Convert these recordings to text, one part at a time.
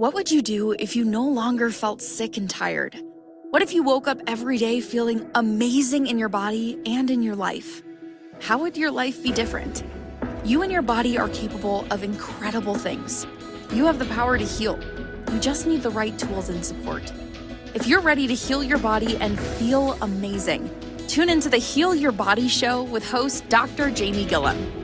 What would you do if you no longer felt sick and tired? What if you woke up every day feeling amazing in your body and in your life? How would your life be different? You and your body are capable of incredible things. You have the power to heal. You just need the right tools and support. If you're ready to heal your body and feel amazing, tune into the Heal Your Body show with host Dr. Jamie Gilliam.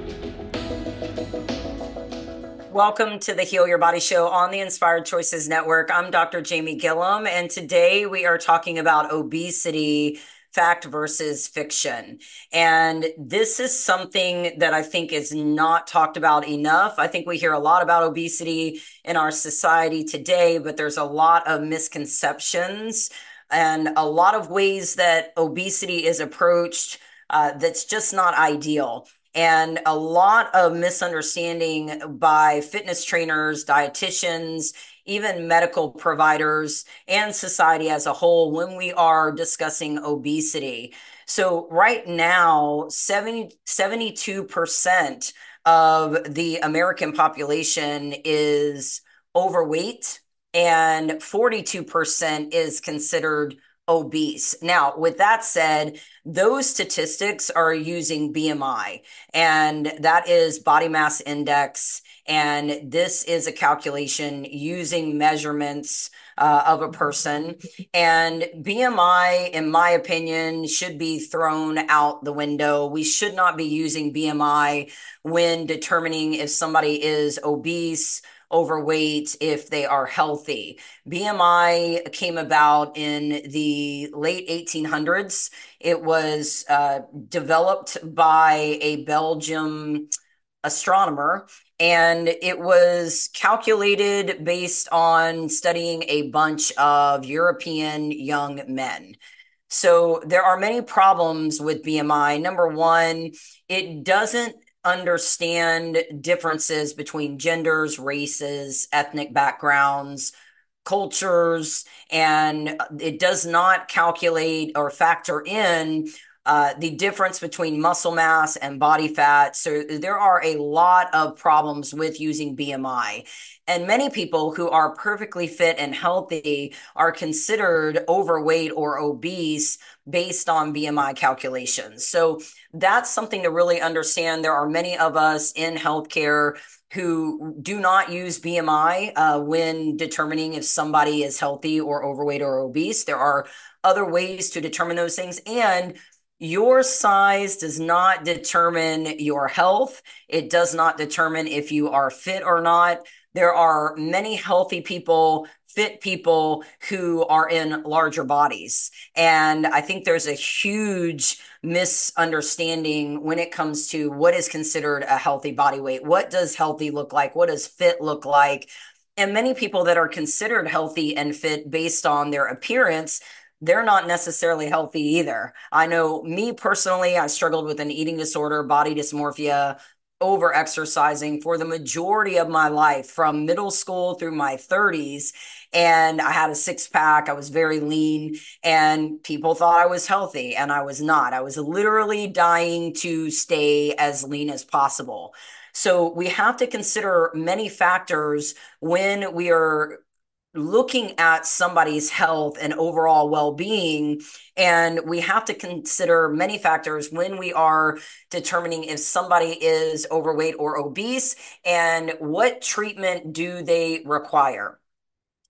Welcome to the Heal Your Body Show on the Inspired Choices Network. I'm Dr. Jamie Gilliam, and today we are talking about obesity fact versus fiction. And this is something that I think is not talked about enough. I think we hear a lot about obesity in our society today, but there's a lot of misconceptions and a lot of ways that obesity is approached uh, that's just not ideal and a lot of misunderstanding by fitness trainers, dietitians, even medical providers, and society as a whole when we are discussing obesity. So, right now, 70, 72% of the American population is overweight, and 42% is considered obese. Now, with that said, those statistics are using BMI, and that is body mass index. And this is a calculation using measurements uh, of a person. And BMI, in my opinion, should be thrown out the window. We should not be using BMI when determining if somebody is obese overweight if they are healthy. BMI came about in the late 1800s. It was uh, developed by a Belgium astronomer and it was calculated based on studying a bunch of European young men. So there are many problems with BMI. Number one, it doesn't understand differences between genders, races, ethnic backgrounds, cultures, and it does not calculate or factor in uh, the difference between muscle mass and body fat. So there are a lot of problems with using BMI. And many people who are perfectly fit and healthy are considered overweight or obese based on BMI calculations. So that's something to really understand. There are many of us in healthcare who do not use BMI uh, when determining if somebody is healthy or overweight or obese. There are other ways to determine those things. And your size does not determine your health. It does not determine if you are fit or not. There are many healthy people, fit people who are in larger bodies. And I think there's a huge misunderstanding when it comes to what is considered a healthy body weight. What does healthy look like? What does fit look like? And many people that are considered healthy and fit based on their appearance they're not necessarily healthy either. I know me personally, I struggled with an eating disorder, body dysmorphia, over exercising for the majority of my life from middle school through my 30s and I had a six pack I was very lean and people thought I was healthy and I was not. I was literally dying to stay as lean as possible. So we have to consider many factors when we are looking at somebody's health and overall well-being and we have to consider many factors when we are determining if somebody is overweight or obese and what treatment do they require.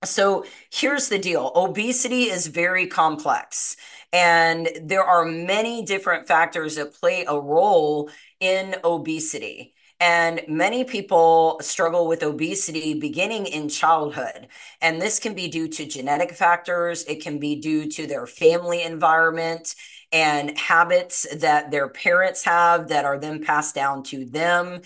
So here's the deal. Obesity is very complex and there are many different factors that play a role in obesity and many people struggle with obesity beginning in childhood. And this can be due to genetic factors, it can be due to their family environment and habits that their parents have that are then passed down to them.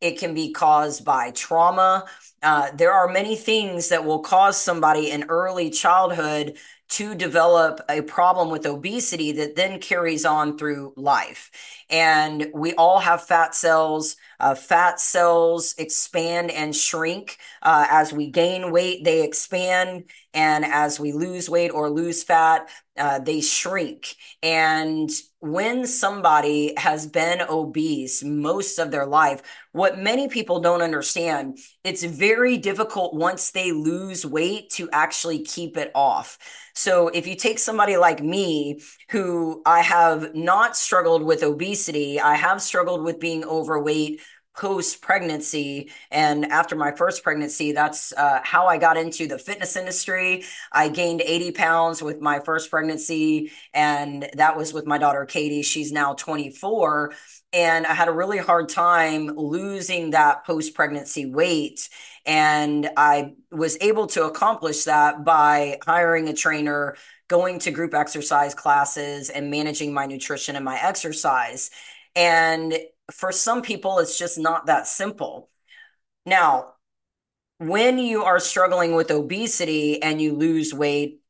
It can be caused by trauma. Uh, there are many things that will cause somebody in early childhood to develop a problem with obesity that then carries on through life. And we all have fat cells. Uh, fat cells expand and shrink. Uh, as we gain weight, they expand. And as we lose weight or lose fat, uh, they shrink. And when somebody has been obese most of their life, what many people don't understand it's very difficult once they lose weight to actually keep it off. So if you take somebody like me, who I have not struggled with obesity, I have struggled with being overweight post pregnancy and after my first pregnancy that's uh, how i got into the fitness industry i gained 80 pounds with my first pregnancy and that was with my daughter katie she's now 24 and I had a really hard time losing that post pregnancy weight. And I was able to accomplish that by hiring a trainer, going to group exercise classes, and managing my nutrition and my exercise. And for some people, it's just not that simple. Now, when you are struggling with obesity and you lose weight,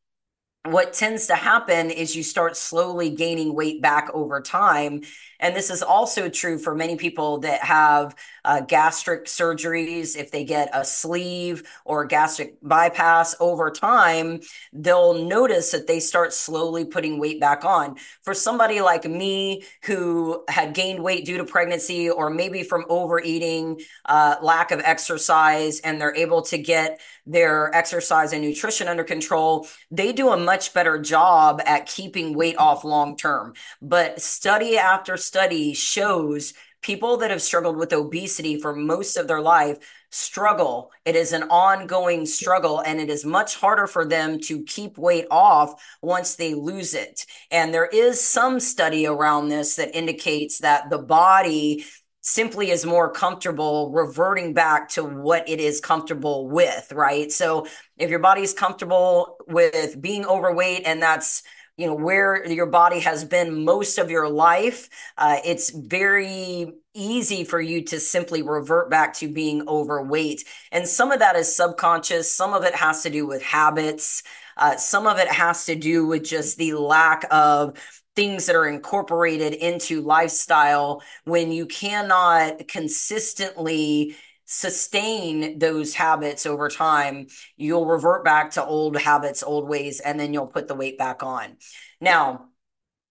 what tends to happen is you start slowly gaining weight back over time. And this is also true for many people that have uh, gastric surgeries. If they get a sleeve or gastric bypass over time, they'll notice that they start slowly putting weight back on. For somebody like me who had gained weight due to pregnancy or maybe from overeating, uh, lack of exercise, and they're able to get their exercise and nutrition under control, they do a much better job at keeping weight off long term. But study after study shows people that have struggled with obesity for most of their life struggle. It is an ongoing struggle, and it is much harder for them to keep weight off once they lose it. And there is some study around this that indicates that the body simply is more comfortable reverting back to what it is comfortable with, right? So if your body is comfortable with being overweight and that's you know where your body has been most of your life uh, it's very easy for you to simply revert back to being overweight. And some of that is subconscious. Some of it has to do with habits. Uh, some of it has to do with just the lack of things that are incorporated into lifestyle when you cannot consistently sustain those habits over time, you'll revert back to old habits, old ways, and then you'll put the weight back on. Now,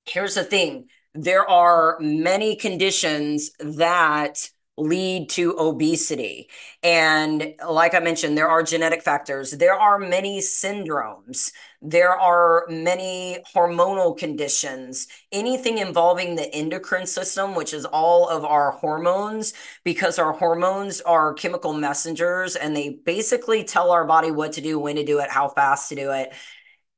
here's the thing there are many conditions that lead to obesity. And like I mentioned, there are genetic factors, there are many syndromes, there are many hormonal conditions, anything involving the endocrine system, which is all of our hormones, because our hormones are chemical messengers and they basically tell our body what to do, when to do it, how fast to do it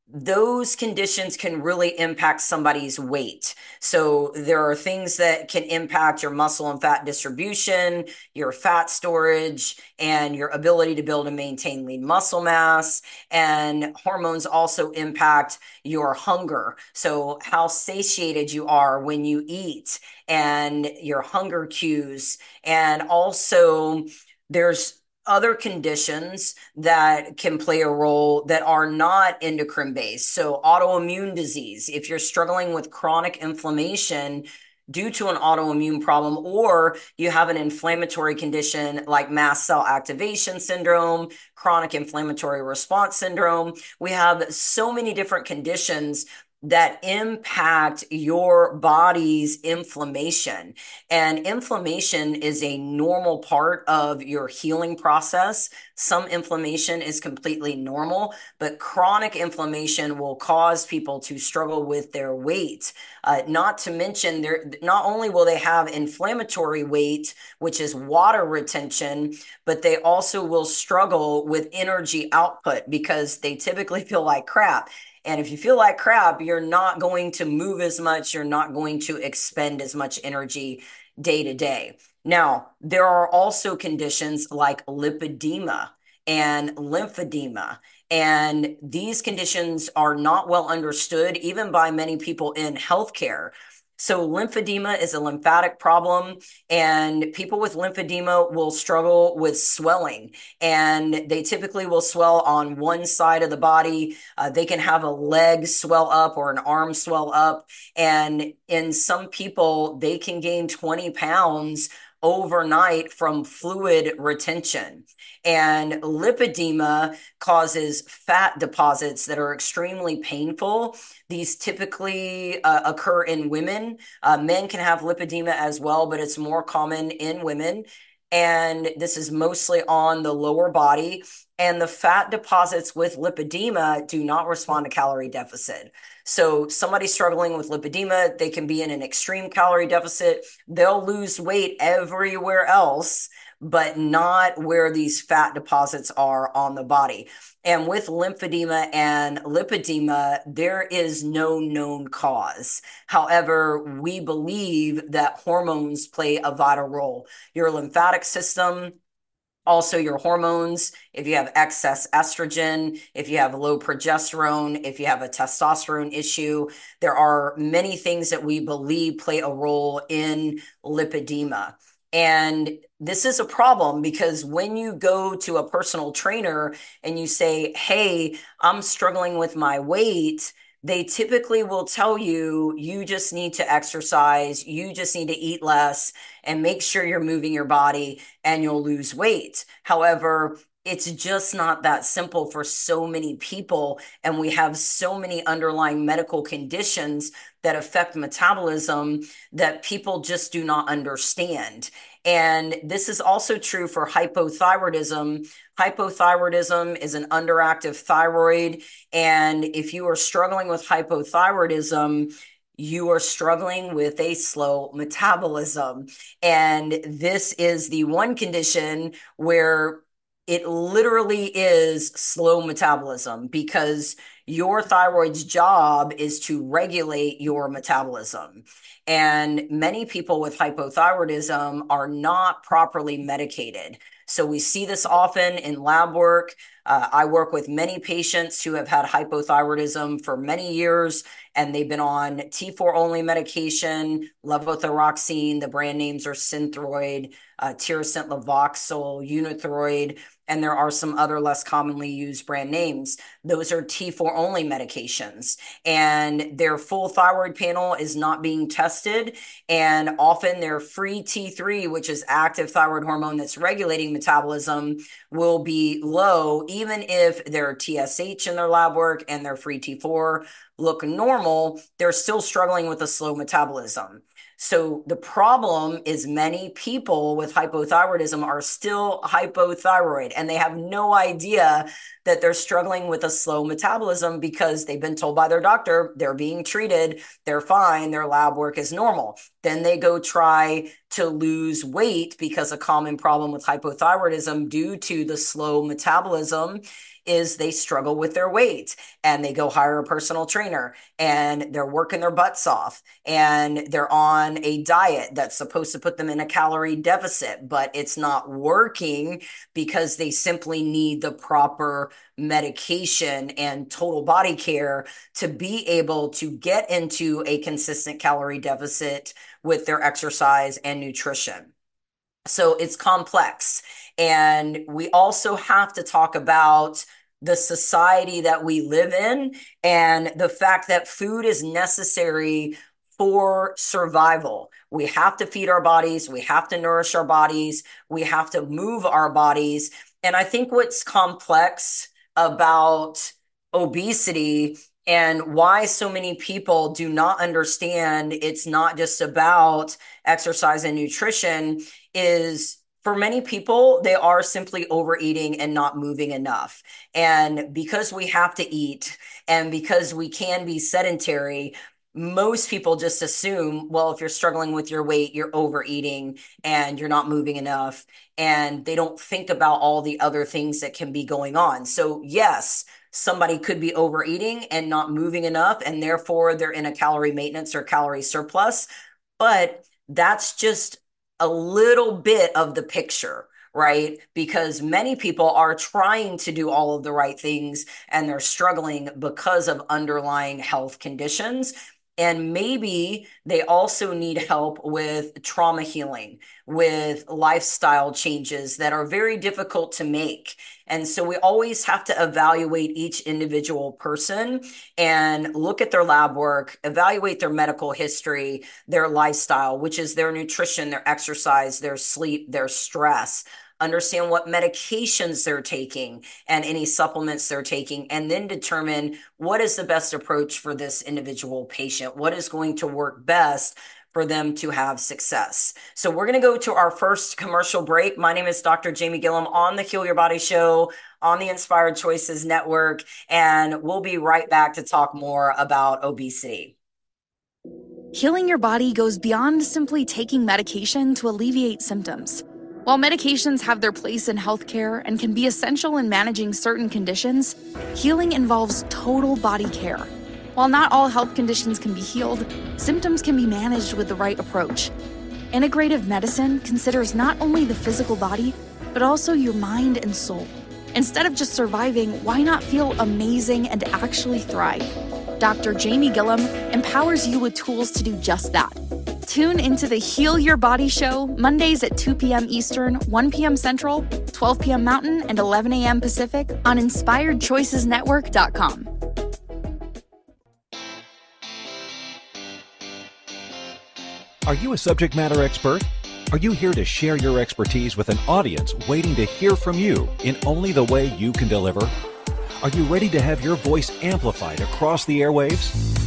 those conditions can really impact somebody's weight. So there are things that can impact your muscle and fat distribution, your fat storage, and your ability to build and maintain lean muscle mass. And hormones also impact your hunger. So how satiated you are when you eat and your hunger cues. And also there's other conditions that can play a role that are not endocrine based. So, autoimmune disease, if you're struggling with chronic inflammation due to an autoimmune problem, or you have an inflammatory condition like mast cell activation syndrome, chronic inflammatory response syndrome, we have so many different conditions that impact your body's inflammation. And inflammation is a normal part of your healing process. Some inflammation is completely normal, but chronic inflammation will cause people to struggle with their weight. Uh, not to mention, there not only will they have inflammatory weight, which is water retention, but they also will struggle with energy output because they typically feel like crap. And if you feel like crap, you're not going to move as much, you're not going to expend as much energy day to day. Now, there are also conditions like lipedema and lymphedema. And these conditions are not well understood, even by many people in healthcare. So, lymphedema is a lymphatic problem, and people with lymphedema will struggle with swelling. And they typically will swell on one side of the body. Uh, they can have a leg swell up or an arm swell up. And in some people, they can gain 20 pounds overnight from fluid retention. And lipedema causes fat deposits that are extremely painful. These typically uh, occur in women. Uh, men can have lipedema as well, but it's more common in women. and this is mostly on the lower body. And the fat deposits with lipedema do not respond to calorie deficit. So, somebody struggling with lipedema, they can be in an extreme calorie deficit. They'll lose weight everywhere else, but not where these fat deposits are on the body. And with lymphedema and lipedema, there is no known cause. However, we believe that hormones play a vital role. Your lymphatic system, also your hormones, if you have excess estrogen, if you have low progesterone, if you have a testosterone issue, there are many things that we believe play a role in lipedema. And this is a problem because when you go to a personal trainer and you say, Hey, I'm struggling with my weight, they typically will tell you, you just need to exercise, you just need to eat less and make sure you're moving your body and you'll lose weight. However, it's just not that simple for so many people. And we have so many underlying medical conditions that affect metabolism that people just do not understand. And this is also true for hypothyroidism. Hypothyroidism is an underactive thyroid. And if you are struggling with hypothyroidism, you are struggling with a slow metabolism. And this is the one condition where it literally is slow metabolism because your thyroid's job is to regulate your metabolism. And many people with hypothyroidism are not properly medicated. So we see this often in lab work. Uh, I work with many patients who have had hypothyroidism for many years, and they've been on T4 only medication, levothyroxine. The brand names are Synthroid, uh, Tirosint Levoxyl, Unithroid and there are some other less commonly used brand names. Those are T4 only medications, and their full thyroid panel is not being tested. And often their free T3, which is active thyroid hormone that's regulating metabolism, will be low, even if their TSH in their lab work and their free T4 look normal, they're still struggling with a slow metabolism. So the problem is many people with hypothyroidism are still hypothyroid and they have no idea that they're struggling with a slow metabolism because they've been told by their doctor they're being treated, they're fine, their lab work is normal. Then they go try to lose weight because a common problem with hypothyroidism due to the slow metabolism is they struggle with their weight and they go hire a personal trainer and they're working their butts off and they're on a diet that's supposed to put them in a calorie deficit, but it's not working because they simply need the proper medication and total body care to be able to get into a consistent calorie deficit with their exercise and nutrition. So it's complex. And we also have to talk about the society that we live in and the fact that food is necessary for survival. We have to feed our bodies, we have to nourish our bodies, we have to move our bodies. And I think what's complex about obesity and why so many people do not understand it's not just about exercise and nutrition is for many people, they are simply overeating and not moving enough. And because we have to eat and because we can be sedentary, most people just assume, well, if you're struggling with your weight, you're overeating and you're not moving enough. And they don't think about all the other things that can be going on. So, yes, somebody could be overeating and not moving enough, and therefore they're in a calorie maintenance or calorie surplus. But that's just a little bit of the picture right? Because many people are trying to do all of the right things and they're struggling because of underlying health conditions. And maybe they also need help with trauma healing, with lifestyle changes that are very difficult to make. And so we always have to evaluate each individual person and look at their lab work, evaluate their medical history, their lifestyle, which is their nutrition, their exercise, their sleep, their stress understand what medications they're taking and any supplements they're taking, and then determine what is the best approach for this individual patient, what is going to work best for them to have success. So, we're going to go to our first commercial break. My name is Dr. Jamie Gilliam on the Heal Your Body Show on the Inspired Choices Network, and we'll be right back to talk more about obesity. Healing your body goes beyond simply taking medication to alleviate symptoms. While medications have their place in healthcare and can be essential in managing certain conditions, healing involves total body care. While not all health conditions can be healed, symptoms can be managed with the right approach. Integrative medicine considers not only the physical body, but also your mind and soul. Instead of just surviving, why not feel amazing and actually thrive? Dr. Jamie Gilliam empowers you with tools to do just that. Tune into the Heal Your Body Show Mondays at 2 p.m. Eastern, 1 p.m. Central, 12 p.m. Mountain, and 11 a.m. Pacific on InspiredChoicesNetwork.com. Are you a subject matter expert? Are you here to share your expertise with an audience waiting to hear from you in only the way you can deliver? Are you ready to have your voice amplified across the airwaves?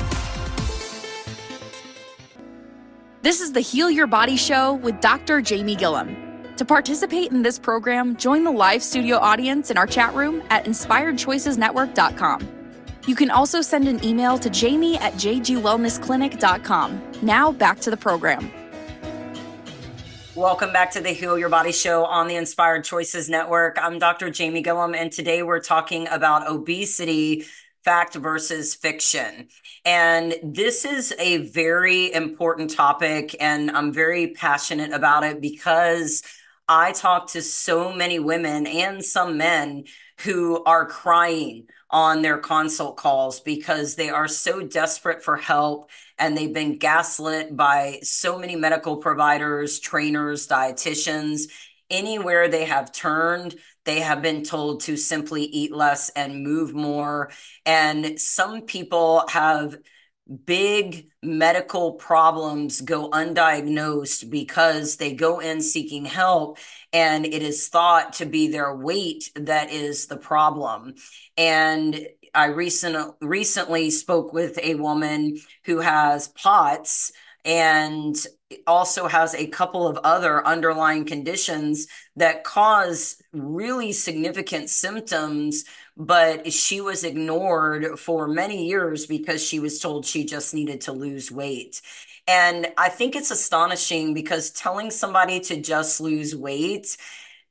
This is the Heal Your Body Show with Dr. Jamie Gilliam. To participate in this program, join the live studio audience in our chat room at inspiredchoicesnetwork.com. You can also send an email to jamie at jgwellnessclinic.com. Now back to the program. Welcome back to the Heal Your Body Show on the Inspired Choices Network. I'm Dr. Jamie Gilliam, and today we're talking about obesity fact versus fiction. And this is a very important topic, and I'm very passionate about it because I talk to so many women and some men who are crying on their consult calls because they are so desperate for help and they've been gaslit by so many medical providers, trainers, dietitians. Anywhere they have turned, they have been told to simply eat less and move more. And some people have big medical problems go undiagnosed because they go in seeking help and it is thought to be their weight that is the problem. And I recent, recently spoke with a woman who has POTS and also has a couple of other underlying conditions that cause really significant symptoms but she was ignored for many years because she was told she just needed to lose weight. And i think it's astonishing because telling somebody to just lose weight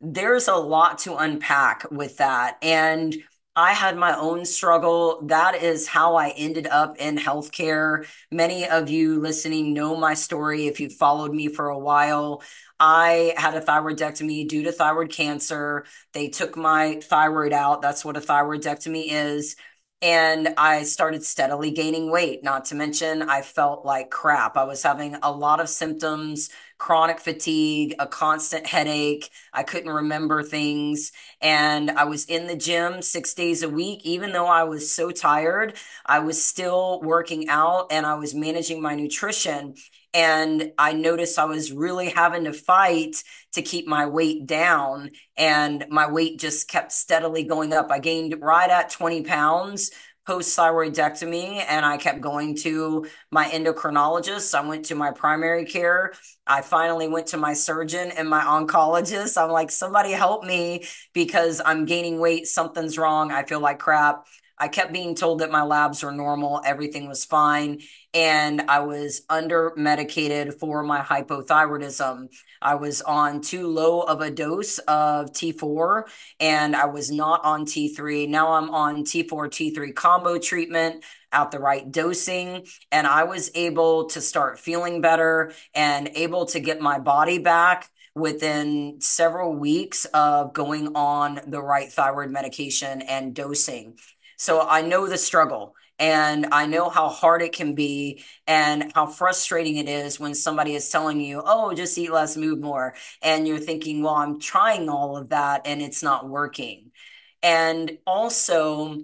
there's a lot to unpack with that. And I had my own struggle. That is how I ended up in healthcare. Many of you listening know my story if you've followed me for a while. I had a thyroidectomy due to thyroid cancer. They took my thyroid out. That's what a thyroidectomy is. And I started steadily gaining weight, not to mention I felt like crap. I was having a lot of symptoms chronic fatigue, a constant headache. I couldn't remember things. And I was in the gym six days a week. Even though I was so tired, I was still working out and I was managing my nutrition. And I noticed I was really having to fight to keep my weight down. And my weight just kept steadily going up. I gained right at 20 pounds post thyroidectomy and I kept going to my endocrinologist. I went to my primary care. I finally went to my surgeon and my oncologist. I'm like, somebody help me because I'm gaining weight. Something's wrong. I feel like crap. I kept being told that my labs were normal, everything was fine, and I was under medicated for my hypothyroidism. I was on too low of a dose of T4 and I was not on T3. Now I'm on T4 T3 combo treatment at the right dosing and I was able to start feeling better and able to get my body back within several weeks of going on the right thyroid medication and dosing. So I know the struggle and I know how hard it can be and how frustrating it is when somebody is telling you, oh, just eat less, move more. And you're thinking, well, I'm trying all of that and it's not working. And also,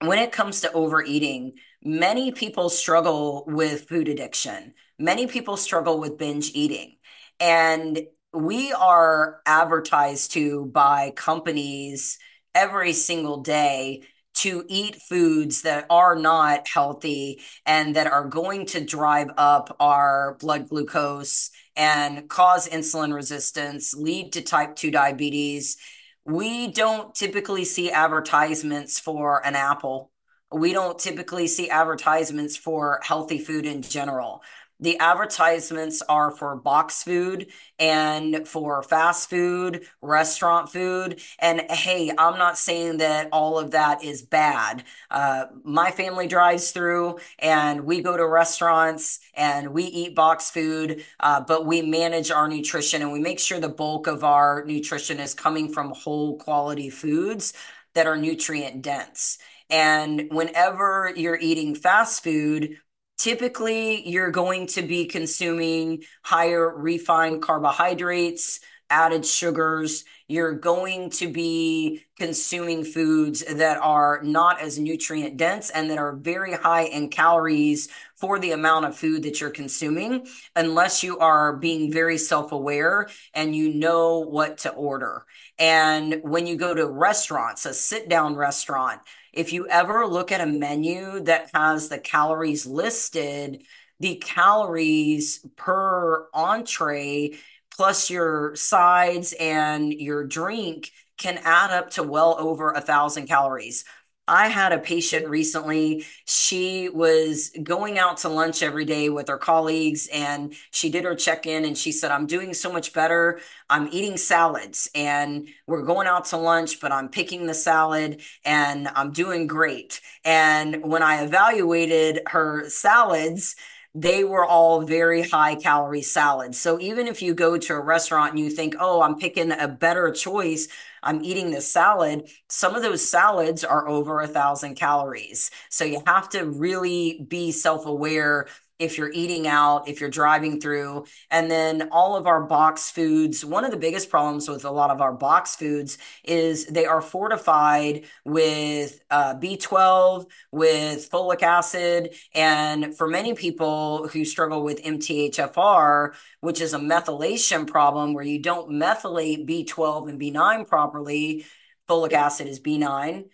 when it comes to overeating, many people struggle with food addiction. Many people struggle with binge eating. And we are advertised to by companies every single day to eat foods that are not healthy and that are going to drive up our blood glucose and cause insulin resistance, lead to type 2 diabetes. We don't typically see advertisements for an apple. We don't typically see advertisements for healthy food in general the advertisements are for box food and for fast food, restaurant food. And hey, I'm not saying that all of that is bad. Uh, my family drives through and we go to restaurants and we eat box food, uh, but we manage our nutrition and we make sure the bulk of our nutrition is coming from whole quality foods that are nutrient dense. And whenever you're eating fast food, typically you're going to be consuming higher refined carbohydrates, added sugars. You're going to be consuming foods that are not as nutrient dense and that are very high in calories for the amount of food that you're consuming, unless you are being very self aware and you know what to order. And when you go to restaurants, a sit down restaurant, if you ever look at a menu that has the calories listed, the calories per entree plus your sides and your drink can add up to well over a thousand calories. I had a patient recently. She was going out to lunch every day with her colleagues and she did her check in and she said, I'm doing so much better. I'm eating salads and we're going out to lunch, but I'm picking the salad and I'm doing great. And when I evaluated her salads, they were all very high calorie salads. So even if you go to a restaurant and you think, oh, I'm picking a better choice, I'm eating this salad, some of those salads are over a thousand calories. So you have to really be self aware if you're eating out, if you're driving through, and then all of our box foods. One of the biggest problems with a lot of our box foods is they are fortified with uh, B12, with folic acid. And for many people who struggle with MTHFR, which is a methylation problem where you don't methylate B12 and B9 properly, folic acid is B9.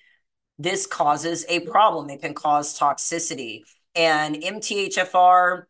This causes a problem. It can cause toxicity. And MTHFR,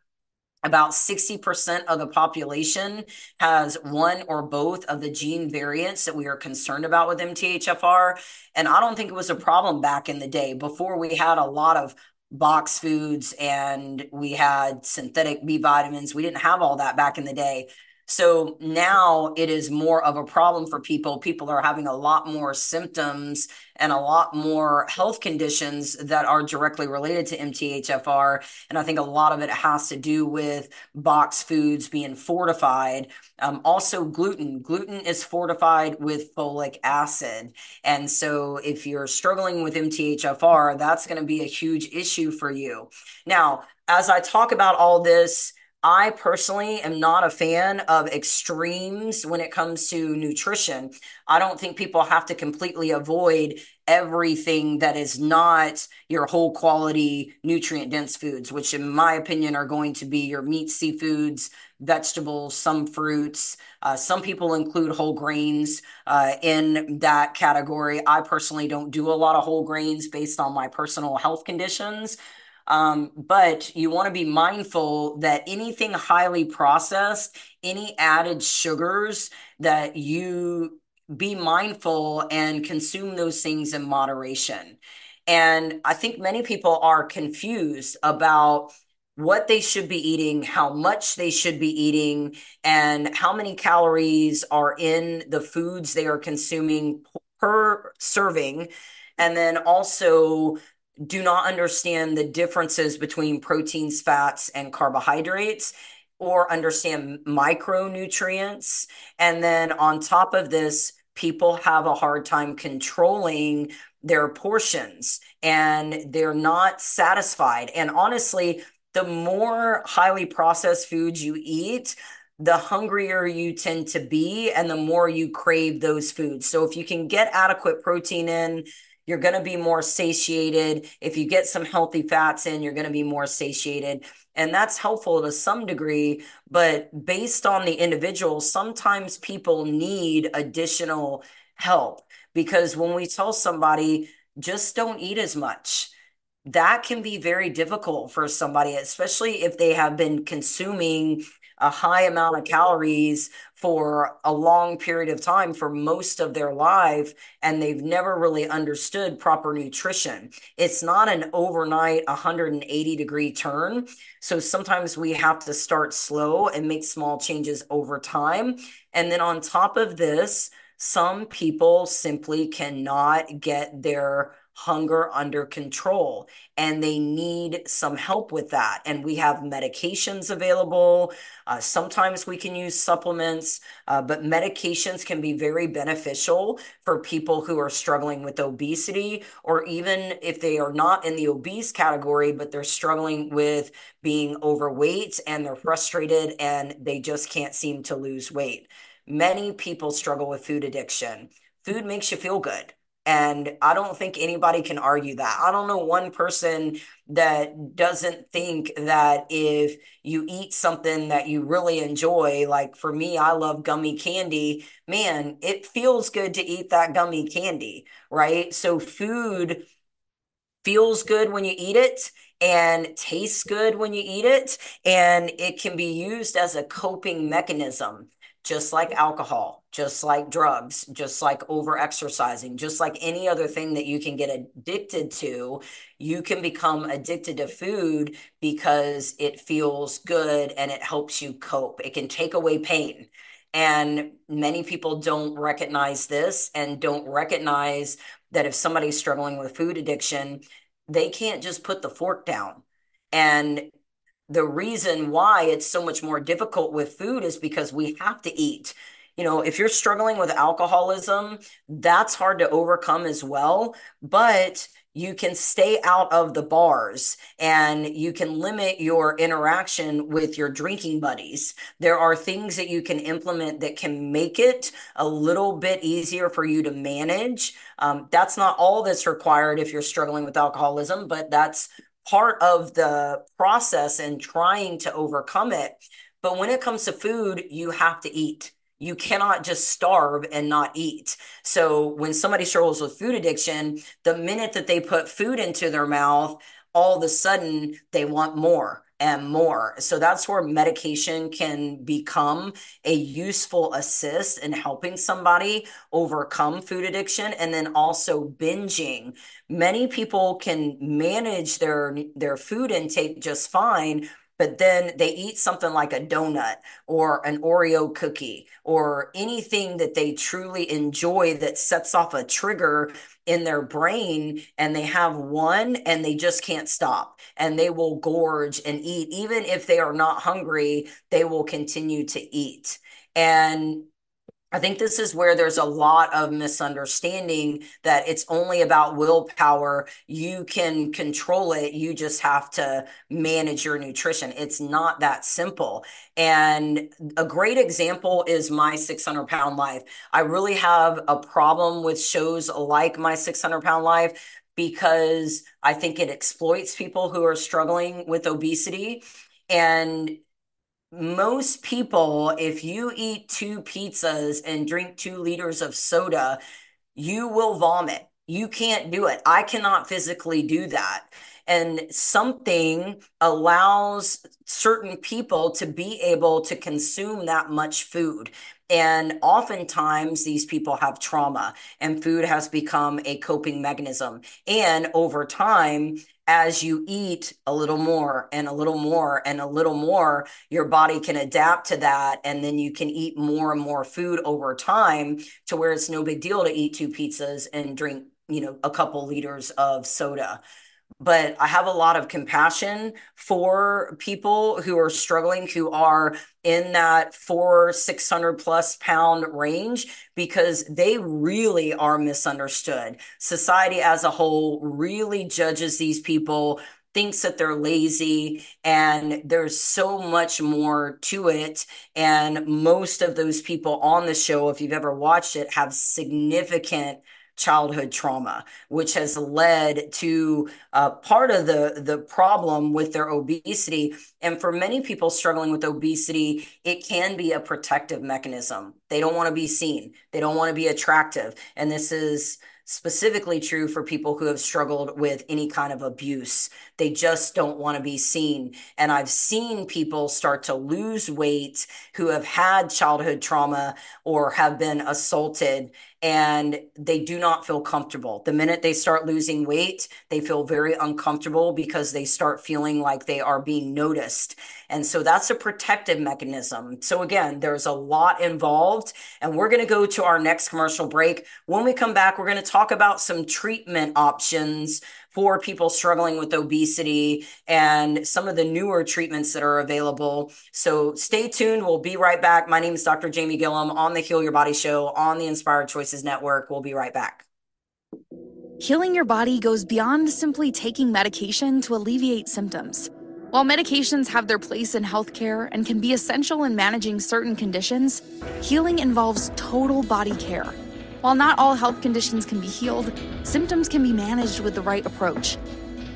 about 60% of the population has one or both of the gene variants that we are concerned about with MTHFR. And I don't think it was a problem back in the day before we had a lot of box foods and we had synthetic B vitamins. We didn't have all that back in the day. So now it is more of a problem for people. People are having a lot more symptoms and a lot more health conditions that are directly related to MTHFR. And I think a lot of it has to do with box foods being fortified. Um, also, gluten. Gluten is fortified with folic acid. And so if you're struggling with MTHFR, that's going to be a huge issue for you. Now, as I talk about all this, I personally am not a fan of extremes when it comes to nutrition. I don't think people have to completely avoid everything that is not your whole quality nutrient dense foods, which in my opinion are going to be your meat, seafoods, vegetables, some fruits. Uh, some people include whole grains uh, in that category. I personally don't do a lot of whole grains based on my personal health conditions. Um, but you want to be mindful that anything highly processed, any added sugars, that you be mindful and consume those things in moderation. And I think many people are confused about what they should be eating, how much they should be eating, and how many calories are in the foods they are consuming per serving. And then also do not understand the differences between proteins, fats, and carbohydrates or understand micronutrients. And then on top of this, people have a hard time controlling their portions and they're not satisfied. And honestly, the more highly processed foods you eat, the hungrier you tend to be and the more you crave those foods. So if you can get adequate protein in, you're going to be more satiated. If you get some healthy fats in, you're going to be more satiated. And that's helpful to some degree. But based on the individual, sometimes people need additional help because when we tell somebody, just don't eat as much, that can be very difficult for somebody, especially if they have been consuming a high amount of calories for a long period of time for most of their life and they've never really understood proper nutrition. It's not an overnight 180 degree turn. So sometimes we have to start slow and make small changes over time. And then on top of this, some people simply cannot get their hunger under control and they need some help with that. And we have medications available. Uh, sometimes we can use supplements, uh, but medications can be very beneficial for people who are struggling with obesity, or even if they are not in the obese category, but they're struggling with being overweight and they're frustrated and they just can't seem to lose weight. Many people struggle with food addiction. Food makes you feel good and I don't think anybody can argue that. I don't know one person that doesn't think that if you eat something that you really enjoy, like for me, I love gummy candy, man, it feels good to eat that gummy candy, right? So food feels good when you eat it and tastes good when you eat it, and it can be used as a coping mechanism just like alcohol, just like drugs, just like over exercising, just like any other thing that you can get addicted to, you can become addicted to food because it feels good and it helps you cope. It can take away pain. And many people don't recognize this and don't recognize that if somebody's struggling with food addiction, they can't just put the fork down. And the reason why it's so much more difficult with food is because we have to eat. You know, if you're struggling with alcoholism, that's hard to overcome as well. But you can stay out of the bars and you can limit your interaction with your drinking buddies. There are things that you can implement that can make it a little bit easier for you to manage. Um, that's not all that's required if you're struggling with alcoholism, but that's part of the process and trying to overcome it. But when it comes to food, you have to eat. You cannot just starve and not eat. So when somebody struggles with food addiction, the minute that they put food into their mouth, all of a sudden they want more and more. So that's where medication can become a useful assist in helping somebody overcome food addiction and then also binging. Many people can manage their their food intake just fine but then they eat something like a donut or an Oreo cookie or anything that they truly enjoy that sets off a trigger in their brain and they have one and they just can't stop and they will gorge and eat. Even if they are not hungry they will continue to eat. And I think this is where there's a lot of misunderstanding that it's only about willpower. You can control it. You just have to manage your nutrition. It's not that simple. And a great example is My 600 Pound Life. I really have a problem with shows like My 600 Pound Life because I think it exploits people who are struggling with obesity. And most people, if you eat two pizzas and drink two liters of soda, you will vomit. You can't do it. I cannot physically do that. And something allows certain people to be able to consume that much food. And oftentimes, these people have trauma, and food has become a coping mechanism. And over time, as you eat a little more and a little more and a little more, your body can adapt to that. And then you can eat more and more food over time to where it's no big deal to eat two pizzas and drink, you know, a couple liters of soda. But I have a lot of compassion for people who are struggling, who are in that four, 600 plus pound range, because they really are misunderstood. Society as a whole really judges these people thinks that they're lazy and there's so much more to it and most of those people on the show if you've ever watched it have significant childhood trauma, which has led to uh, part of the, the problem with their obesity. And for many people struggling with obesity, it can be a protective mechanism. They don't want to be seen, they don't want to be attractive. And this is specifically true for people who have struggled with any kind of abuse. They just don't want to be seen. And I've seen people start to lose weight who have had childhood trauma or have been assaulted and they do not feel comfortable. The minute they start losing weight, they feel very uncomfortable because they start feeling like they are being noticed. And so that's a protective mechanism. So again, there's a lot involved. And we're going to go to our next commercial break. When we come back, we're going to talk about some treatment options for people struggling with obesity and some of the newer treatments that are available. So stay tuned. We'll be right back. My name is Dr. Jamie Gilliam on the Heal Your Body Show on the Inspired Choices Network. We'll be right back. Healing your body goes beyond simply taking medication to alleviate symptoms. While medications have their place in healthcare and can be essential in managing certain conditions, healing involves total body care while not all health conditions can be healed, symptoms can be managed with the right approach.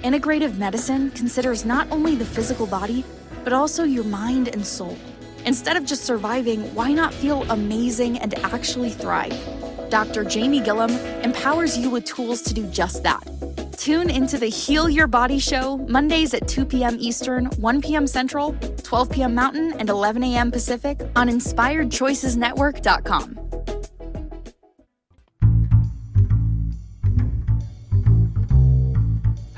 Integrative medicine considers not only the physical body, but also your mind and soul. Instead of just surviving, why not feel amazing and actually thrive? Dr. Jamie Gilliam empowers you with tools to do just that. Tune into the Heal Your Body Show Mondays at 2 p.m. Eastern, 1 p.m. Central, 12 p.m. Mountain, and 11 a.m. Pacific on InspiredChoicesNetwork.com.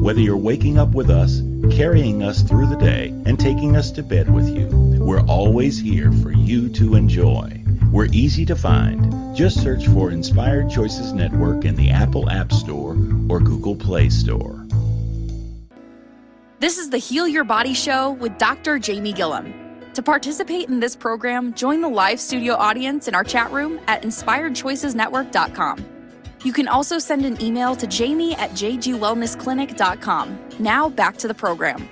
Whether you're waking up with us, carrying us through the day, and taking us to bed with you, we're always here for you to enjoy. We're easy to find. Just search for Inspired Choices Network in the Apple App Store or Google Play Store. This is the Heal Your Body Show with Dr. Jamie Gilliam. To participate in this program, join the live studio audience in our chat room at inspiredchoicesnetwork.com. You can also send an email to jamie at jgwellnessclinic.com. Now back to the program.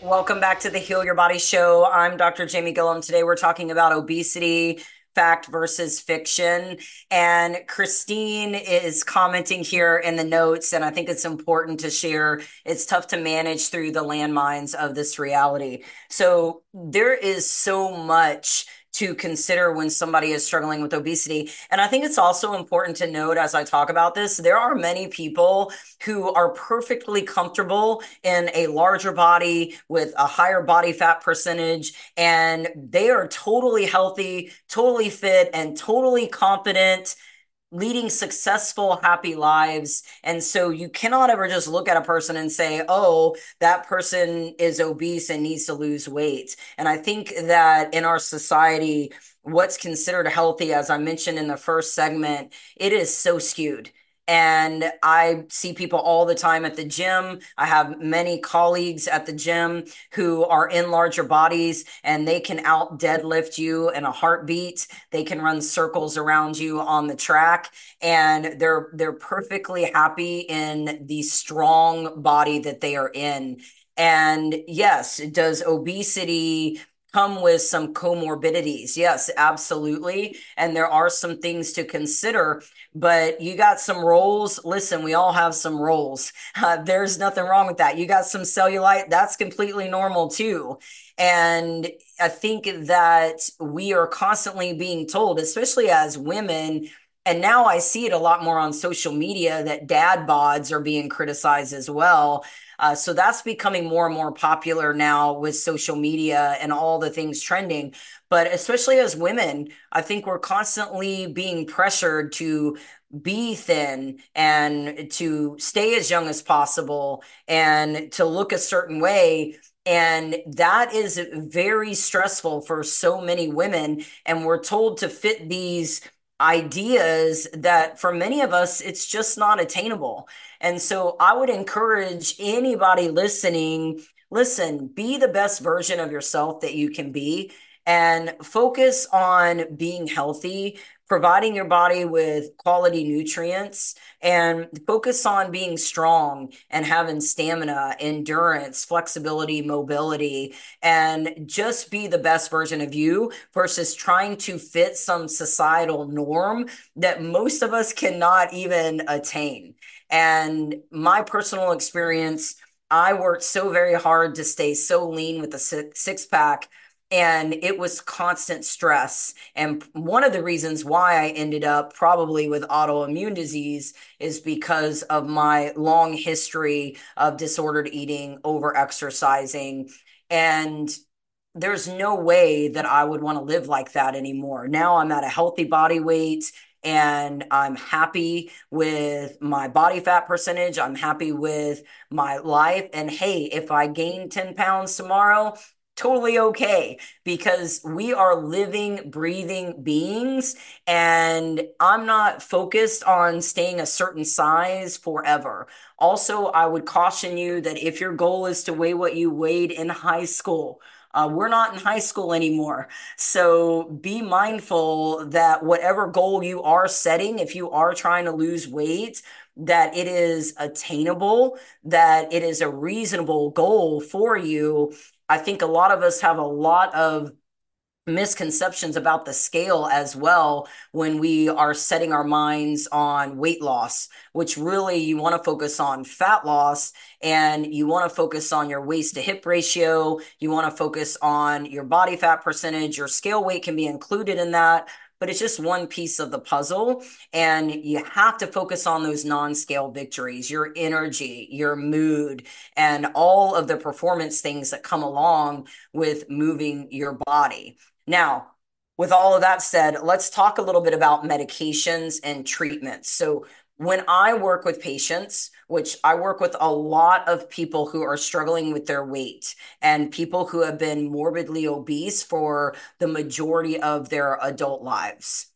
Welcome back to the Heal Your Body Show. I'm Dr. Jamie Gilliam. Today we're talking about obesity, fact versus fiction. And Christine is commenting here in the notes, and I think it's important to share. It's tough to manage through the landmines of this reality. So there is so much to consider when somebody is struggling with obesity. And I think it's also important to note as I talk about this, there are many people who are perfectly comfortable in a larger body with a higher body fat percentage, and they are totally healthy, totally fit, and totally confident leading successful, happy lives. And so you cannot ever just look at a person and say, oh, that person is obese and needs to lose weight. And I think that in our society, what's considered healthy, as I mentioned in the first segment, it is so skewed. And I see people all the time at the gym. I have many colleagues at the gym who are in larger bodies and they can out deadlift you in a heartbeat. They can run circles around you on the track and they're they're perfectly happy in the strong body that they are in. And yes, does obesity come with some comorbidities. Yes, absolutely. And there are some things to consider, but you got some rolls. Listen, we all have some rolls. Uh, there's nothing wrong with that. You got some cellulite. That's completely normal too. And I think that we are constantly being told, especially as women, and now I see it a lot more on social media that dad bods are being criticized as well Uh, so that's becoming more and more popular now with social media and all the things trending. But especially as women, I think we're constantly being pressured to be thin and to stay as young as possible and to look a certain way. And that is very stressful for so many women. And we're told to fit these ideas that for many of us, it's just not attainable. And so I would encourage anybody listening listen, be the best version of yourself that you can be and focus on being healthy providing your body with quality nutrients and focus on being strong and having stamina, endurance, flexibility, mobility, and just be the best version of you versus trying to fit some societal norm that most of us cannot even attain. And my personal experience, I worked so very hard to stay so lean with a six pack and it was constant stress. And one of the reasons why I ended up probably with autoimmune disease is because of my long history of disordered eating, over exercising. And there's no way that I would want to live like that anymore. Now I'm at a healthy body weight and I'm happy with my body fat percentage. I'm happy with my life. And hey, if I gain 10 pounds tomorrow, totally okay because we are living, breathing beings. And I'm not focused on staying a certain size forever. Also, I would caution you that if your goal is to weigh what you weighed in high school, uh, we're not in high school anymore. So be mindful that whatever goal you are setting, if you are trying to lose weight, that it is attainable, that it is a reasonable goal for you, I think a lot of us have a lot of misconceptions about the scale as well when we are setting our minds on weight loss, which really you want to focus on fat loss and you want to focus on your waist to hip ratio. You want to focus on your body fat percentage. Your scale weight can be included in that but it's just one piece of the puzzle. And you have to focus on those non scale victories, your energy, your mood, and all of the performance things that come along with moving your body. Now, with all of that said, let's talk a little bit about medications and treatments. So, when I work with patients, which I work with a lot of people who are struggling with their weight and people who have been morbidly obese for the majority of their adult lives.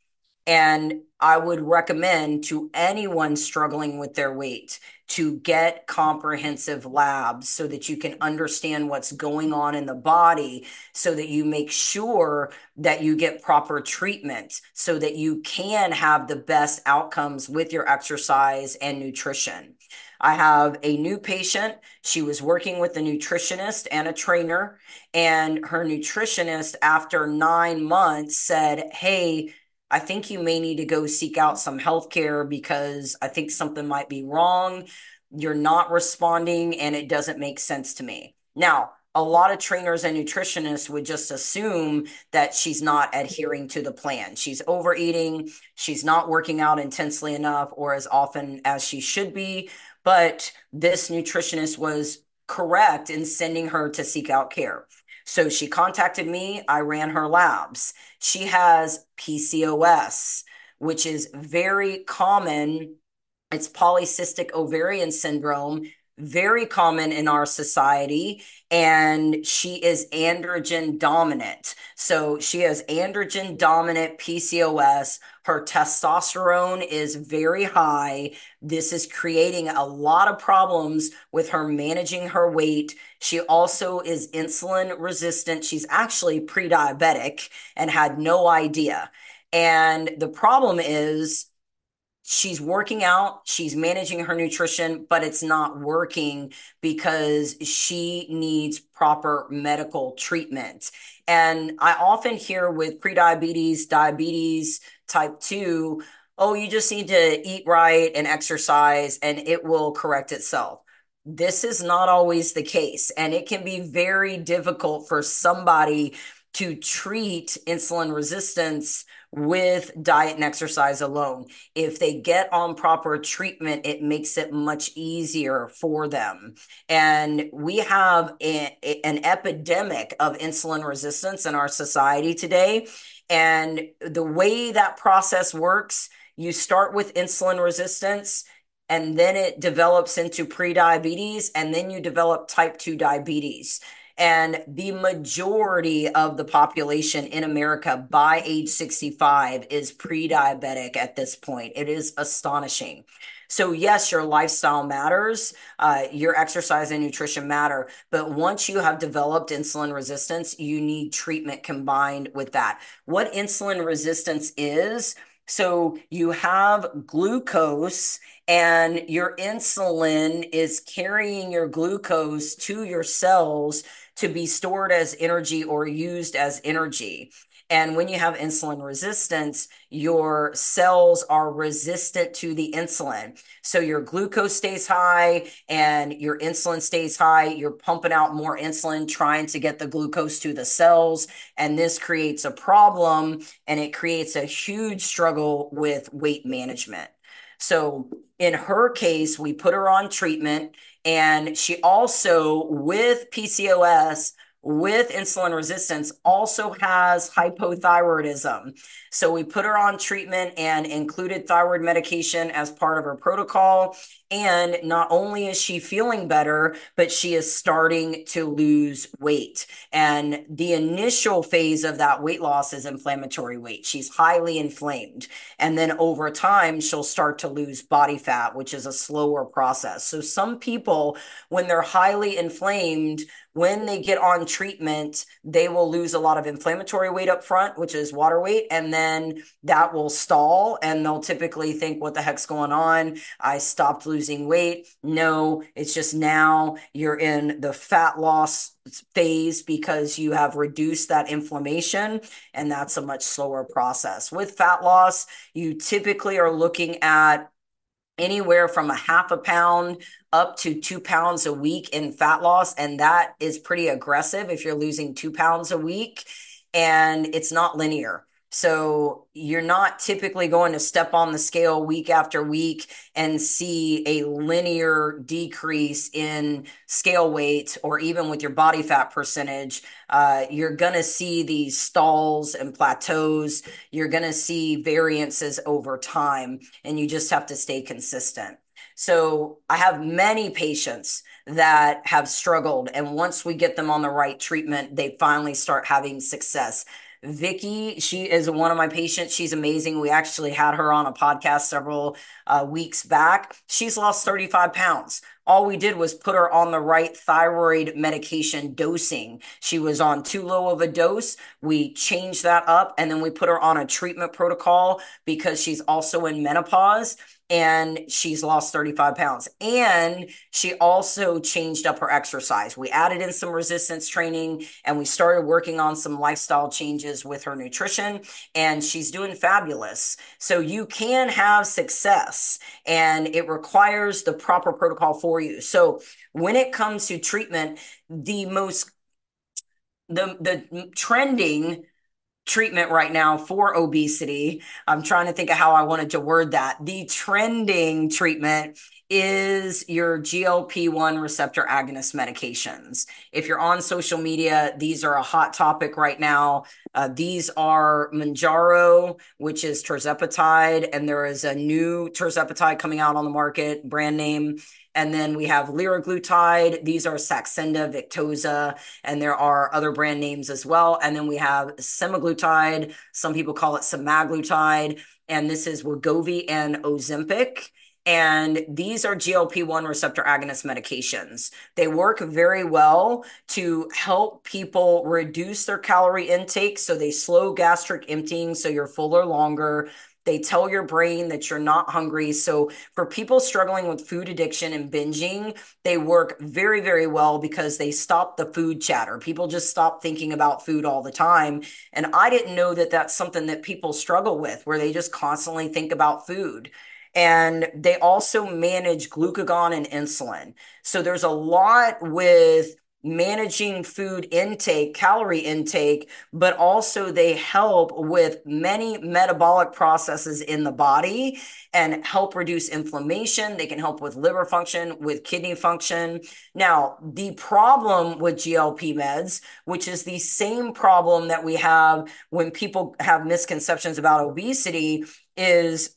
And I would recommend to anyone struggling with their weight to get comprehensive labs so that you can understand what's going on in the body so that you make sure that you get proper treatment so that you can have the best outcomes with your exercise and nutrition. I have a new patient. She was working with a nutritionist and a trainer, and her nutritionist, after nine months, said, Hey, I think you may need to go seek out some health care because I think something might be wrong. You're not responding, and it doesn't make sense to me. Now, a lot of trainers and nutritionists would just assume that she's not adhering to the plan. She's overeating, she's not working out intensely enough or as often as she should be. But this nutritionist was correct in sending her to seek out care. So she contacted me. I ran her labs. She has PCOS, which is very common. It's polycystic ovarian syndrome, very common in our society. And she is androgen dominant. So she has androgen dominant PCOS. Her testosterone is very high. This is creating a lot of problems with her managing her weight. She also is insulin resistant. She's actually pre diabetic and had no idea. And the problem is, she's working out, she's managing her nutrition, but it's not working because she needs proper medical treatment. And I often hear with prediabetes, diabetes, type 2, oh, you just need to eat right and exercise and it will correct itself. This is not always the case. And it can be very difficult for somebody to treat insulin resistance with diet and exercise alone. If they get on proper treatment, it makes it much easier for them. And we have a, an epidemic of insulin resistance in our society today. And the way that process works, you start with insulin resistance and then it develops into prediabetes and then you develop type 2 diabetes and the majority of the population in America by age 65 is pre diabetic at this point. It is astonishing. So, yes, your lifestyle matters, uh, your exercise and nutrition matter. But once you have developed insulin resistance, you need treatment combined with that. What insulin resistance is, so you have glucose and your insulin is carrying your glucose to your cells to be stored as energy or used as energy. And when you have insulin resistance, your cells are resistant to the insulin. So your glucose stays high and your insulin stays high. You're pumping out more insulin, trying to get the glucose to the cells. And this creates a problem and it creates a huge struggle with weight management. So in her case, we put her on treatment and she also, with PCOS, with insulin resistance also has hypothyroidism. So we put her on treatment and included thyroid medication as part of her protocol. And not only is she feeling better, but she is starting to lose weight. And the initial phase of that weight loss is inflammatory weight. She's highly inflamed. And then over time, she'll start to lose body fat, which is a slower process. So some people, when they're highly inflamed, when they get on treatment, they will lose a lot of inflammatory weight up front, which is water weight, and then that will stall and they'll typically think, what the heck's going on? I stopped losing weight. No, it's just now you're in the fat loss phase because you have reduced that inflammation and that's a much slower process. With fat loss, you typically are looking at anywhere from a half a pound up to two pounds a week in fat loss. And that is pretty aggressive if you're losing two pounds a week and it's not linear. So you're not typically going to step on the scale week after week and see a linear decrease in scale weight or even with your body fat percentage. Uh, you're going to see these stalls and plateaus. You're going to see variances over time, and you just have to stay consistent. So I have many patients that have struggled, and once we get them on the right treatment, they finally start having success. Vicky, she is one of my patients. She's amazing. We actually had her on a podcast several uh, weeks back. She's lost 35 pounds. All we did was put her on the right thyroid medication dosing. She was on too low of a dose. We changed that up and then we put her on a treatment protocol because she's also in menopause and she's lost 35 pounds. And she also changed up her exercise. We added in some resistance training and we started working on some lifestyle changes with her nutrition, and she's doing fabulous. So you can have success, and it requires the proper protocol for you. So when it comes to treatment, the most the the trending treatment right now for obesity. I'm trying to think of how I wanted to word that. The trending treatment is your GLP 1 receptor agonist medications. If you're on social media, these are a hot topic right now. Uh, these are Mounjaro, which is tirzepatide, and there is a new tirzepatide coming out on the market, brand name and then we have liraglutide. These are Saxenda, Victoza, and there are other brand names as well. And then we have semaglutide. Some people call it semaglutide. And this is Wegovy and Ozempic. And these are GLP 1 receptor agonist medications. They work very well to help people reduce their calorie intake. So they slow gastric emptying, so you're fuller longer. They tell your brain that you're not hungry. So, for people struggling with food addiction and binging, they work very, very well because they stop the food chatter. People just stop thinking about food all the time. And I didn't know that that's something that people struggle with, where they just constantly think about food and they also manage glucagon and insulin. So there's a lot with managing food intake, calorie intake, but also they help with many metabolic processes in the body and help reduce inflammation. They can help with liver function, with kidney function. Now, the problem with GLP meds, which is the same problem that we have when people have misconceptions about obesity, is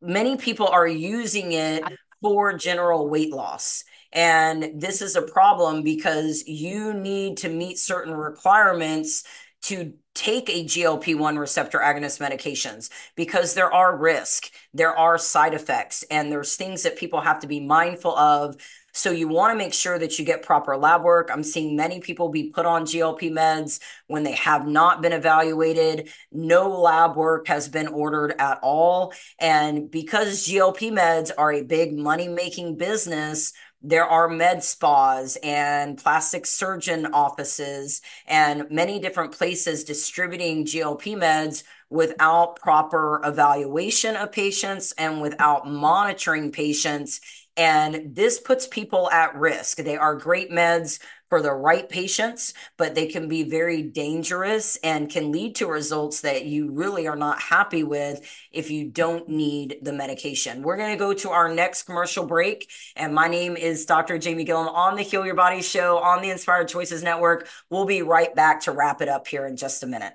many people are using it for general weight loss. And this is a problem because you need to meet certain requirements to take a GLP-1 receptor agonist medications because there are risk, there are side effects, and there's things that people have to be mindful of. So you want to make sure that you get proper lab work. I'm seeing many people be put on GLP meds when they have not been evaluated. No lab work has been ordered at all. And because GLP meds are a big money-making business, there are med spas and plastic surgeon offices and many different places distributing GLP meds without proper evaluation of patients and without monitoring patients. And this puts people at risk. They are great meds for the right patients, but they can be very dangerous and can lead to results that you really are not happy with if you don't need the medication. We're going to go to our next commercial break. And my name is Dr. Jamie Gilliam on the Heal Your Body Show on the Inspired Choices Network. We'll be right back to wrap it up here in just a minute.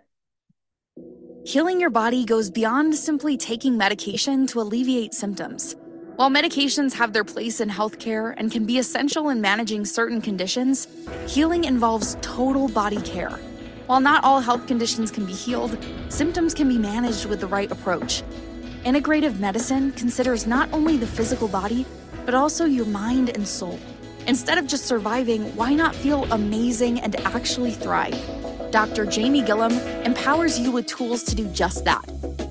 Healing your body goes beyond simply taking medication to alleviate symptoms. While medications have their place in healthcare and can be essential in managing certain conditions, healing involves total body care. While not all health conditions can be healed, symptoms can be managed with the right approach. Integrative medicine considers not only the physical body, but also your mind and soul. Instead of just surviving, why not feel amazing and actually thrive? Dr. Jamie Gilliam empowers you with tools to do just that.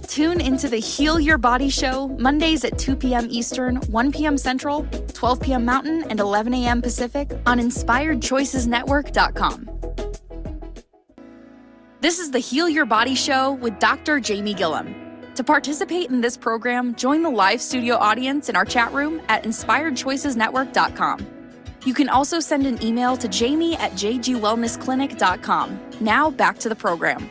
Tune into the Heal Your Body show Mondays at 2 p.m. Eastern, 1 p.m. Central, 12 p.m. Mountain, and 11 a.m. Pacific on InspiredChoicesNetwork.com. This is the Heal Your Body show with Dr. Jamie Gilliam. To participate in this program, join the live studio audience in our chat room at InspiredChoicesNetwork.com. You can also send an email to jamie at jgwellnessclinic.com. Now back to the program.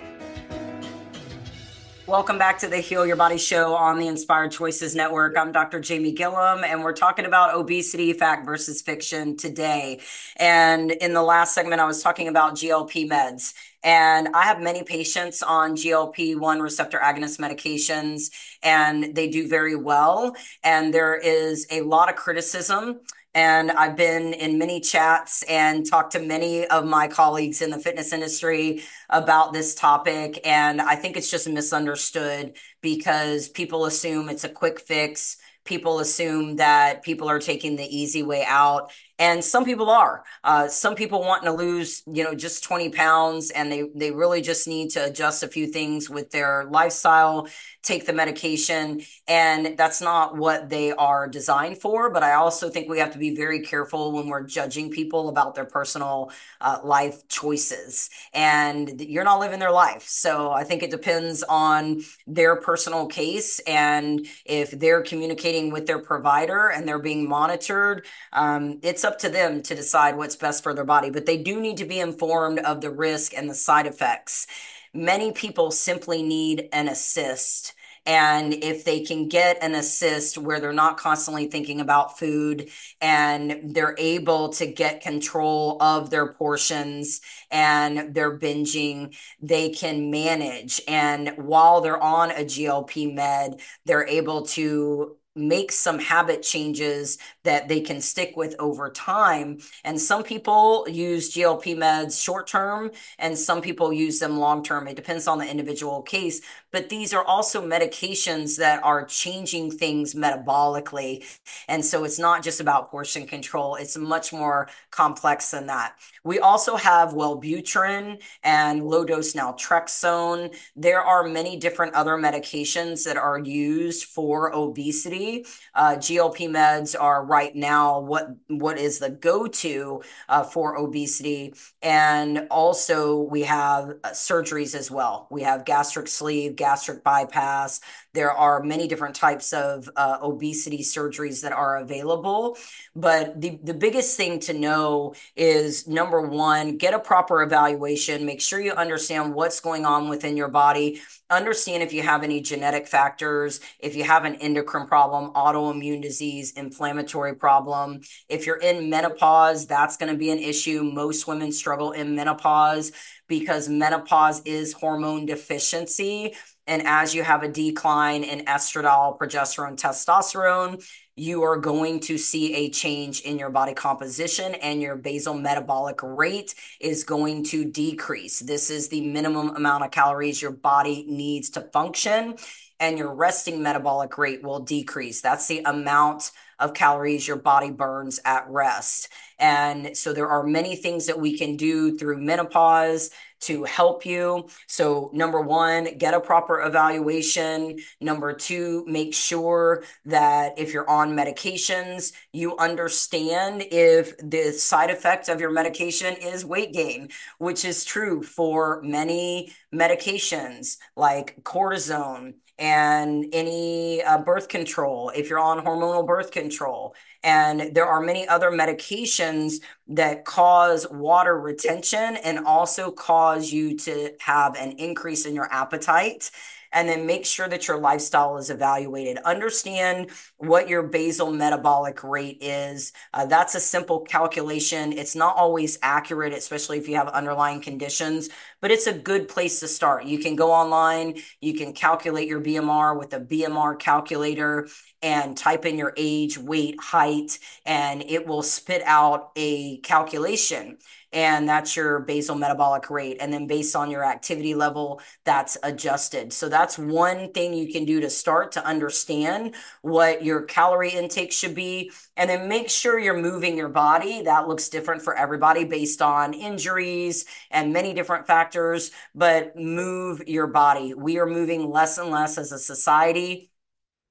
Welcome back to the Heal Your Body show on the Inspired Choices Network. I'm Dr. Jamie Gilliam, and we're talking about obesity, fact versus fiction today. And in the last segment, I was talking about GLP meds. And I have many patients on GLP 1 receptor agonist medications, and they do very well. And there is a lot of criticism and I've been in many chats and talked to many of my colleagues in the fitness industry about this topic. And I think it's just misunderstood because people assume it's a quick fix. People assume that people are taking the easy way out and some people are. Uh, some people wanting to lose you know just 20 pounds and they they really just need to adjust a few things with their lifestyle take the medication and that's not what they are designed for. But i also think we have to be very careful when we're judging people about their personal uh, life choices. And you're not living their life. So i think it depends on their personal case and if they're communicating with their provider and they're being monitored um, it's up up to them to decide what's best for their body, but they do need to be informed of the risk and the side effects. Many people simply need an assist. And if they can get an assist where they're not constantly thinking about food and they're able to get control of their portions and their binging, they can manage. And while they're on a GLP med, they're able to make some habit changes that they can stick with over time. And some people use GLP meds short term, and some people use them long term. It depends on the individual case. But these are also medications that are changing things metabolically. And so it's not just about portion control, it's much more complex than that. We also have Wellbutrin and low dose naltrexone. There are many different other medications that are used for obesity. Uh, GLP meds are right now what what is the go-to uh, for obesity, and also we have uh, surgeries as well. We have gastric sleeve, gastric bypass. There are many different types of uh, obesity surgeries that are available, but the the biggest thing to know is number one, get a proper evaluation. Make sure you understand what's going on within your body understand if you have any genetic factors, if you have an endocrine problem, autoimmune disease, inflammatory problem. If you're in menopause, that's going to be an issue. Most women struggle in menopause because menopause is hormone deficiency. And as you have a decline in estradiol, progesterone, testosterone, you are going to see a change in your body composition and your basal metabolic rate is going to decrease. This is the minimum amount of calories your body needs to function and your resting metabolic rate will decrease. That's the amount of calories your body burns at rest. And so there are many things that we can do through menopause to help you. So, number one, get a proper evaluation. Number two, make sure that if you're on medications, you understand if the side effect of your medication is weight gain, which is true for many medications like cortisone and any uh, birth control, if you're on hormonal birth control. And there are many other medications that cause water retention and also cause you to have an increase in your appetite and then make sure that your lifestyle is evaluated. Understand what your basal metabolic rate is. Uh, that's a simple calculation. It's not always accurate, especially if you have underlying conditions, but it's a good place to start. You can go online, you can calculate your BMR with a BMR calculator and type in your age, weight, height, and it will spit out a calculation and that's your basal metabolic rate. And then based on your activity level, that's adjusted. So that's one thing you can do to start to understand what your calorie intake should be. And then make sure you're moving your body. That looks different for everybody based on injuries and many different factors, but move your body. We are moving less and less as a society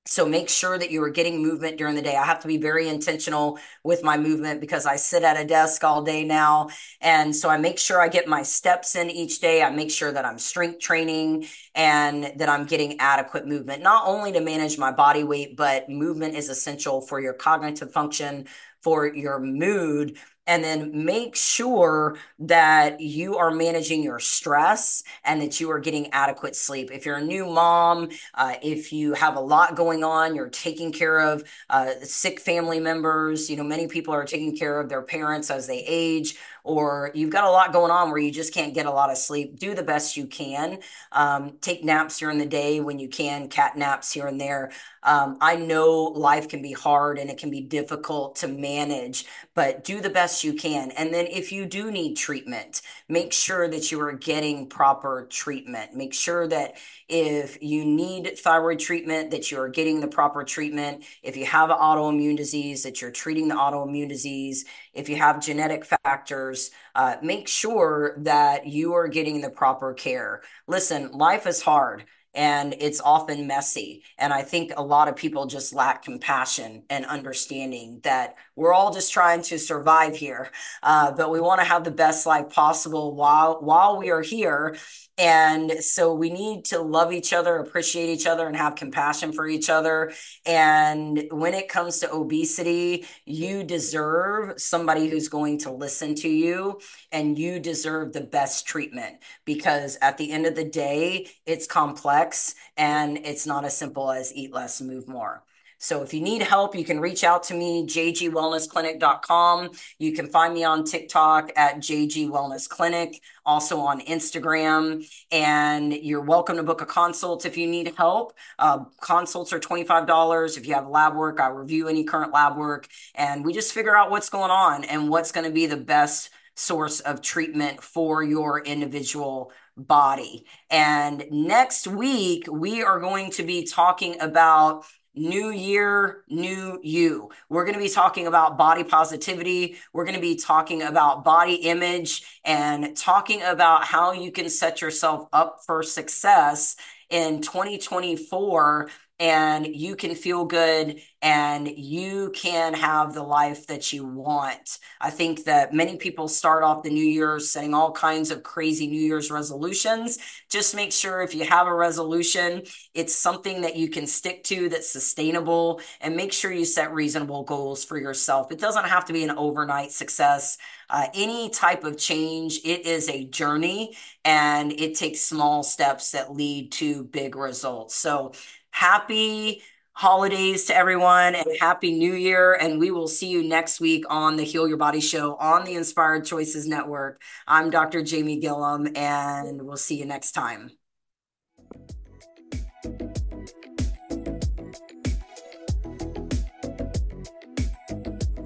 so make sure that you are getting movement during the day. I have to be very intentional with my movement because I sit at a desk all day now. And so I make sure I get my steps in each day. I make sure that I'm strength training and that I'm getting adequate movement, not only to manage my body weight, but movement is essential for your cognitive function, for your mood, and then make sure that you are managing your stress and that you are getting adequate sleep. If you're a new mom, uh, if you have a lot going on, you're taking care of uh, sick family members. You know, many people are taking care of their parents as they age or you've got a lot going on where you just can't get a lot of sleep, do the best you can. Um, take naps during the day when you can, cat naps here and there. Um, I know life can be hard and it can be difficult to manage, but do the best you can. And then if you do need treatment, make sure that you are getting proper treatment. Make sure that if you need thyroid treatment, that you are getting the proper treatment. If you have an autoimmune disease, that you're treating the autoimmune disease. If you have genetic factors, uh, make sure that you are getting the proper care. Listen, life is hard and it's often messy. And I think a lot of people just lack compassion and understanding that we're all just trying to survive here, uh, but we want to have the best life possible while while we are here. And so we need to love each other, appreciate each other, and have compassion for each other. And when it comes to obesity, you deserve somebody who's going to listen to you, and you deserve the best treatment because at the end of the day, it's complex and it's not as simple as eat less, move more. So if you need help, you can reach out to me, jgwellnessclinic.com. You can find me on TikTok at jgwellnessclinic, also on Instagram. And you're welcome to book a consult if you need help. Uh, consults are $25. If you have lab work, I review any current lab work and we just figure out what's going on and what's going to be the best source of treatment for your individual body. And next week, we are going to be talking about New year, new you. We're going to be talking about body positivity. We're going to be talking about body image and talking about how you can set yourself up for success in 2024 and you can feel good and you can have the life that you want. I think that many people start off the new year setting all kinds of crazy New Year's resolutions. Just make sure if you have a resolution, it's something that you can stick to that's sustainable and make sure you set reasonable goals for yourself. It doesn't have to be an overnight success. Uh, any type of change, it is a journey and it takes small steps that lead to big results. So, happy holidays to everyone and happy new year. And we will see you next week on the heal your body show on the inspired choices network. I'm dr jamie gilliam and we'll see you next time.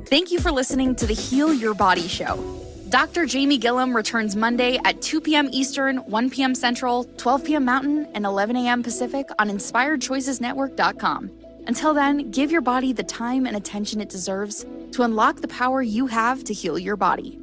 Thank you for listening to the Heal Your Body Show. Dr. Jamie Gilliam returns Monday at 2 p.m. Eastern, 1 p.m. Central, 12 p.m. Mountain, and 11 a.m. Pacific on InspiredChoicesNetwork.com. Until then, give your body the time and attention it deserves to unlock the power you have to heal your body.